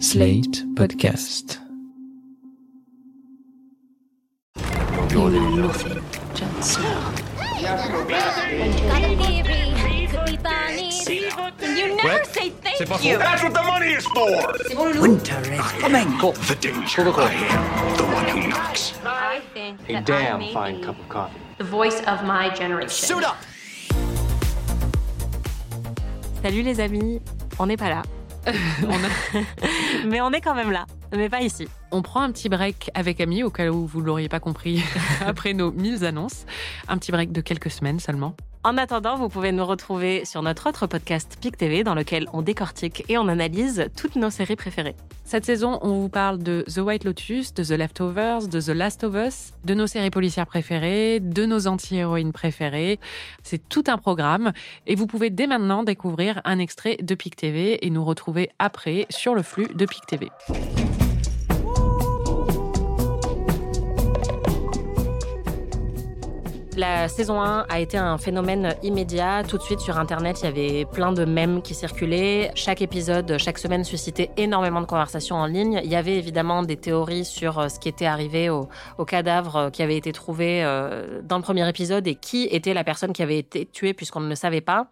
Slate Podcast. You know nothing, Jon Snow. Got a theory. Could be bunnies. You never say thank you. That's what the money is for! Winter is coming. The danger. I am the one who knocks. I think A damn fine cup of coffee. the voice of my generation. Suit up! Salut les amis, on n'est pas là. Mais on est quand même là, mais pas ici. On prend un petit break avec Ami, au cas où vous ne l'auriez pas compris, après nos 1000 annonces. Un petit break de quelques semaines seulement. En attendant, vous pouvez nous retrouver sur notre autre podcast PIC TV, dans lequel on décortique et on analyse toutes nos séries préférées. Cette saison, on vous parle de The White Lotus, de The Leftovers, de The Last of Us, de nos séries policières préférées, de nos anti-héroïnes préférées. C'est tout un programme et vous pouvez dès maintenant découvrir un extrait de PIC TV et nous retrouver après sur le flux de PIC TV. La saison 1 a été un phénomène immédiat. Tout de suite sur Internet, il y avait plein de mèmes qui circulaient. Chaque épisode, chaque semaine suscitait énormément de conversations en ligne. Il y avait évidemment des théories sur euh, ce qui était arrivé au, au cadavre euh, qui avait été trouvé euh, dans le premier épisode et qui était la personne qui avait été tuée puisqu'on ne le savait pas.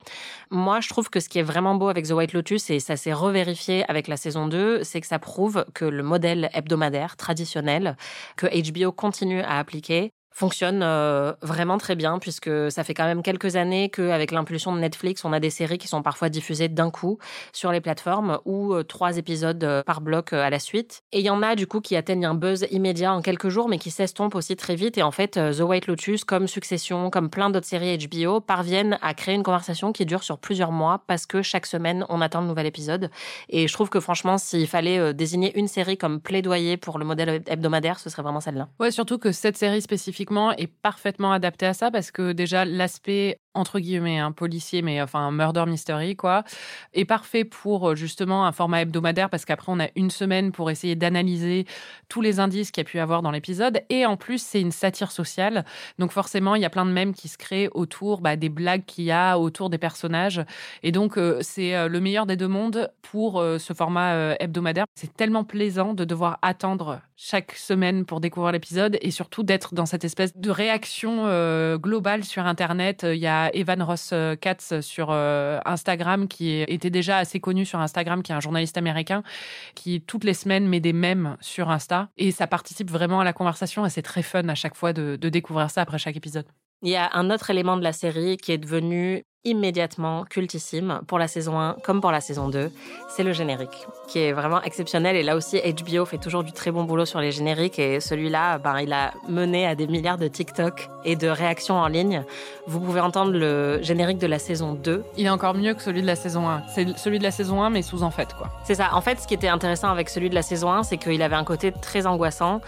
Moi, je trouve que ce qui est vraiment beau avec The White Lotus, et ça s'est revérifié avec la saison 2, c'est que ça prouve que le modèle hebdomadaire traditionnel que HBO continue à appliquer fonctionne euh, vraiment très bien puisque ça fait quand même quelques années qu'avec l'impulsion de Netflix, on a des séries qui sont parfois diffusées d'un coup sur les plateformes ou euh, trois épisodes euh, par bloc à la suite. Et il y en a du coup qui atteignent un buzz immédiat en quelques jours mais qui s'estompent aussi très vite. Et en fait, The White Lotus, comme Succession, comme plein d'autres séries HBO, parviennent à créer une conversation qui dure sur plusieurs mois parce que chaque semaine, on attend un nouvel épisode. Et je trouve que franchement, s'il fallait désigner une série comme plaidoyer pour le modèle hebdomadaire, ce serait vraiment celle-là. Ouais, surtout que cette série est parfaitement adaptée à ça parce que déjà l'aspect entre guillemets un policier mais enfin un murder mystery quoi. Est parfait pour euh, justement un format hebdomadaire parce qu'après on a une semaine pour essayer d'analyser tous les indices qu'il y a pu avoir dans l'épisode. Et en plus c'est une satire sociale. Donc forcément il y a plein de mèmes qui se créent autour bah, des blagues qu'il y a autour des personnages. Et donc euh, c'est euh, le meilleur des deux mondes pour ce format hebdomadaire. C'est tellement plaisant de devoir attendre chaque semaine pour découvrir l'épisode et surtout d'être dans cette espèce de réaction globale sur internet. Il y a Evan Ross euh, Katz sur euh, Instagram qui était déjà assez connu sur Instagram qui est un journaliste américain qui toutes les semaines met des mèmes sur Insta et ça participe vraiment à la conversation et c'est très fun à chaque fois de, de découvrir ça après chaque épisode. Il y a un autre élément de la série qui est devenu immédiatement cultissime pour la saison 1 comme pour la saison 2, c'est le générique qui est vraiment exceptionnel et là aussi HBO fait toujours du très bon boulot sur les génériques et celui-là ben il a mené à des milliards de TikTok et de réactions en ligne. Vous pouvez entendre le générique de la saison 2. Il est encore mieux que celui de la saison 1. C'est celui de la saison 1 mais sous en fait quoi. C'est ça. En fait, ce qui était intéressant avec celui de la saison 1, c'est qu'il avait un côté très angoissant.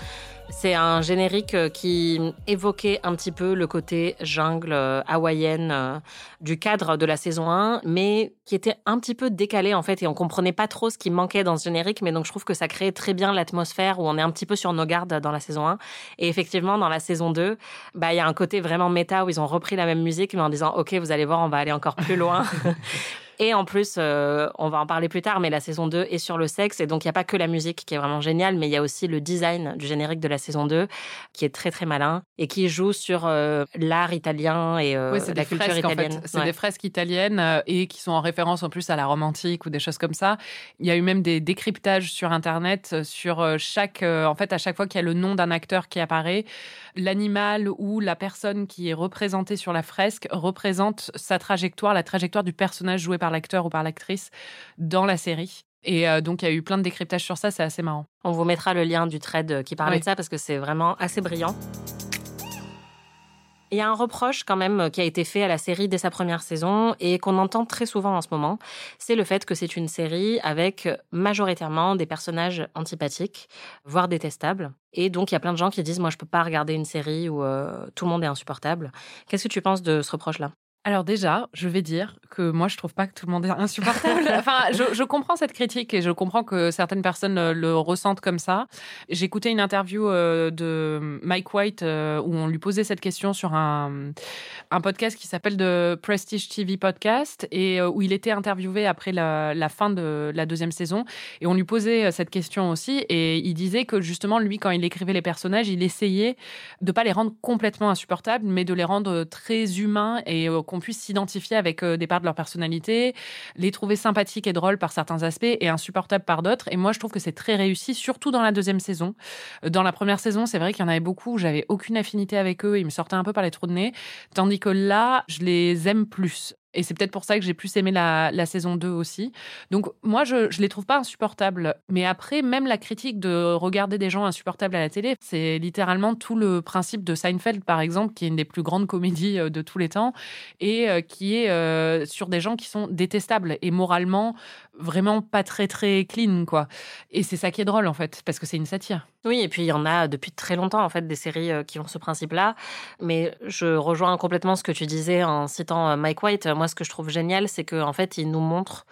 C'est un générique euh, qui évoquait un petit peu le côté jungle euh, hawaïenne euh, du cadre de la saison 1, mais qui était un petit peu décalé en fait et on comprenait pas trop ce qui manquait dans ce générique, mais donc je trouve que ça créait très bien l'atmosphère où on est un petit peu sur nos gardes dans la saison 1. Et effectivement, dans la saison 2, bah, il y a un côté vraiment méta où ils ont repris la même musique, mais en disant, OK, vous allez voir, on va aller encore plus loin. Et en plus, euh, on va en parler plus tard, mais la saison 2 est sur le sexe. Et donc, il n'y a pas que la musique qui est vraiment géniale, mais il y a aussi le design du générique de la saison 2 qui est très, très malin et qui joue sur euh, l'art italien et euh, c'est la culture fresques, en italienne. fait. C'est Ouais. des fresques italiennes euh, et qui sont en référence en plus à la Rome antique ou des choses comme ça. Il y a eu même des décryptages sur Internet sur chaque... en fait, à chaque fois qu'il y a le nom d'un acteur qui apparaît, l'animal ou la personne qui est représentée sur la fresque représente sa trajectoire, la trajectoire du personnage joué par l'acteur ou par l'actrice dans la série. Et euh, donc, il y a eu plein de décryptages sur ça, c'est assez marrant. On vous mettra le lien du thread qui parlait Oui. de ça parce que c'est vraiment assez brillant. Il y a un reproche quand même qui a été fait à la série dès sa première saison et qu'on entend très souvent en ce moment, c'est le fait que c'est une série avec majoritairement des personnages antipathiques, voire détestables. Et donc il y a plein de gens qui disent moi je peux pas regarder une série où euh, tout le monde est insupportable. Qu'est-ce que tu penses de ce reproche-là? Alors déjà, je vais dire que moi, je trouve pas que tout le monde est insupportable. enfin, je, comprends cette critique et je comprends que certaines personnes euh, le ressentent comme ça. J'ai écouté une interview euh, de Mike White euh, où on lui posait cette question sur un, un podcast qui s'appelle The Prestige TV Podcast et où il était interviewé après la, la, fin de la deuxième saison et on lui posait cette question aussi et il disait que justement lui, quand il écrivait les personnages, il essayait de pas les rendre complètement insupportables, mais de les rendre très humains et qu'on puisse s'identifier avec euh, des parts de leur personnalité, les trouver sympathiques et drôles par certains aspects et insupportables par d'autres. Et moi, je trouve que c'est très réussi, surtout dans la deuxième saison. Euh, dans la première saison, c'est vrai qu'il y en avait beaucoup j'avais aucune affinité avec eux, ils me sortaient un peu par les trous de nez, tandis que là, je les aime plus. Et c'est peut-être pour ça que j'ai plus aimé la, saison 2 aussi. Donc moi, je ne les trouve pas insupportables. Mais après, même la critique de regarder des gens insupportables à la télé, c'est littéralement tout le principe de Seinfeld, par exemple, qui est une des plus grandes comédies euh, de tous les temps, et euh, qui est euh, sur des gens qui sont détestables et moralement vraiment pas très très clean, quoi. Et c'est ça qui est drôle, en fait, parce que c'est une satire. Oui, et puis il y en a depuis très longtemps, en fait, des séries qui ont ce principe-là. Mais je rejoins complètement ce que tu disais en citant Mike White. Moi, ce que je trouve génial, c'est qu'en en fait, il nous montre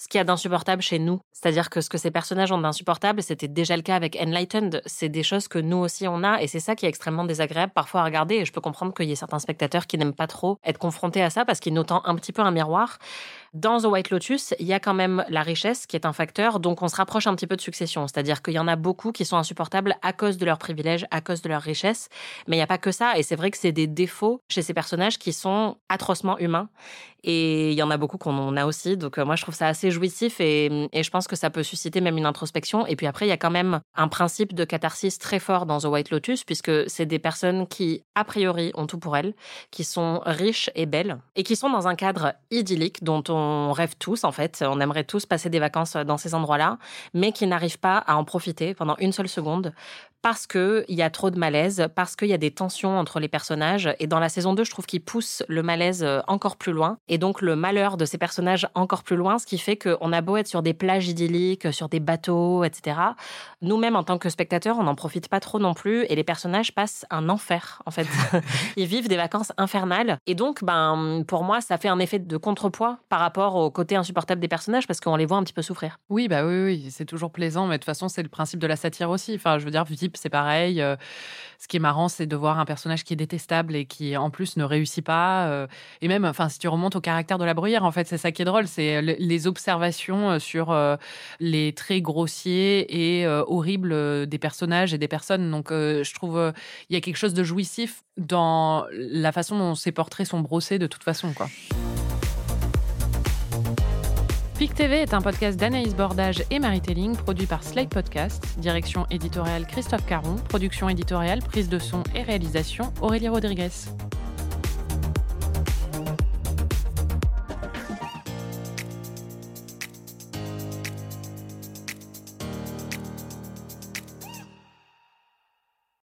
ce qu'il y a d'insupportable chez nous. C'est-à-dire que ce que ces personnages ont d'insupportable, c'était déjà le cas avec Enlightened. C'est des choses que nous aussi on a, et c'est ça qui est extrêmement désagréable parfois à regarder. Et je peux comprendre qu'il y ait certains spectateurs qui n'aiment pas trop être confrontés à ça parce qu'ils nous tendent un petit peu un miroir. Dans The White Lotus, il y a quand même la richesse qui est un facteur, donc on se rapproche un petit peu de succession. C'est-à-dire qu'il y en a beaucoup qui sont insupportables à cause de leurs privilèges, à cause de leur richesse. Mais il n'y a pas que ça. Et c'est vrai que c'est des défauts chez ces personnages qui sont atrocement humains. Et il y en a beaucoup qu'on a aussi. Donc euh, moi, je trouve ça assez jouissif et, et, je pense que ça peut susciter même une introspection. Et puis après, il y a quand même un principe de catharsis très fort dans The White Lotus, puisque c'est des personnes qui, a priori, ont tout pour elles, qui sont riches et belles, et qui sont dans un cadre idyllique dont on on rêve tous en fait, on aimerait tous passer des vacances dans ces endroits-là, mais qui n'arrivent pas à en profiter pendant une seule seconde parce qu'il y a trop de malaise, parce qu'il y a des tensions entre les personnages. Et dans la saison 2, je trouve qu'il pousse le malaise euh, encore plus loin. Et donc le malheur de ces personnages encore plus loin, ce qui fait qu'on a beau être sur des plages idylliques, sur des bateaux, etc. Nous-mêmes, en tant que spectateurs, on n'en profite pas trop non plus. Et les personnages passent un enfer, en fait. Ils vivent des vacances infernales. Et donc, ben, pour moi, ça fait un effet de contrepoids par rapport au côté insupportable des personnages parce qu'on les voit un petit peu souffrir. Oui, bah oui, oui, c'est toujours plaisant. Mais de toute façon, c'est le principe de la satire aussi. Enfin, je veux dire, c'est pareil. Euh, ce qui est marrant, c'est de voir un personnage qui est détestable et qui, en plus, ne réussit pas. Euh, et même, enfin, si tu remontes au caractère de la bruyère, en fait, c'est ça qui est drôle. C'est les observations euh, sur les traits grossiers et horribles des personnages et des personnes. Donc, je trouve il y a quelque chose de jouissif dans la façon dont ces portraits sont brossés de toute façon, quoi. PIC TV est un podcast d'Anaïs Bordage et Marie Telling, produit par Slate Podcast, direction éditoriale Christophe Caron, production éditoriale, prise de son et réalisation Aurélie Rodriguez.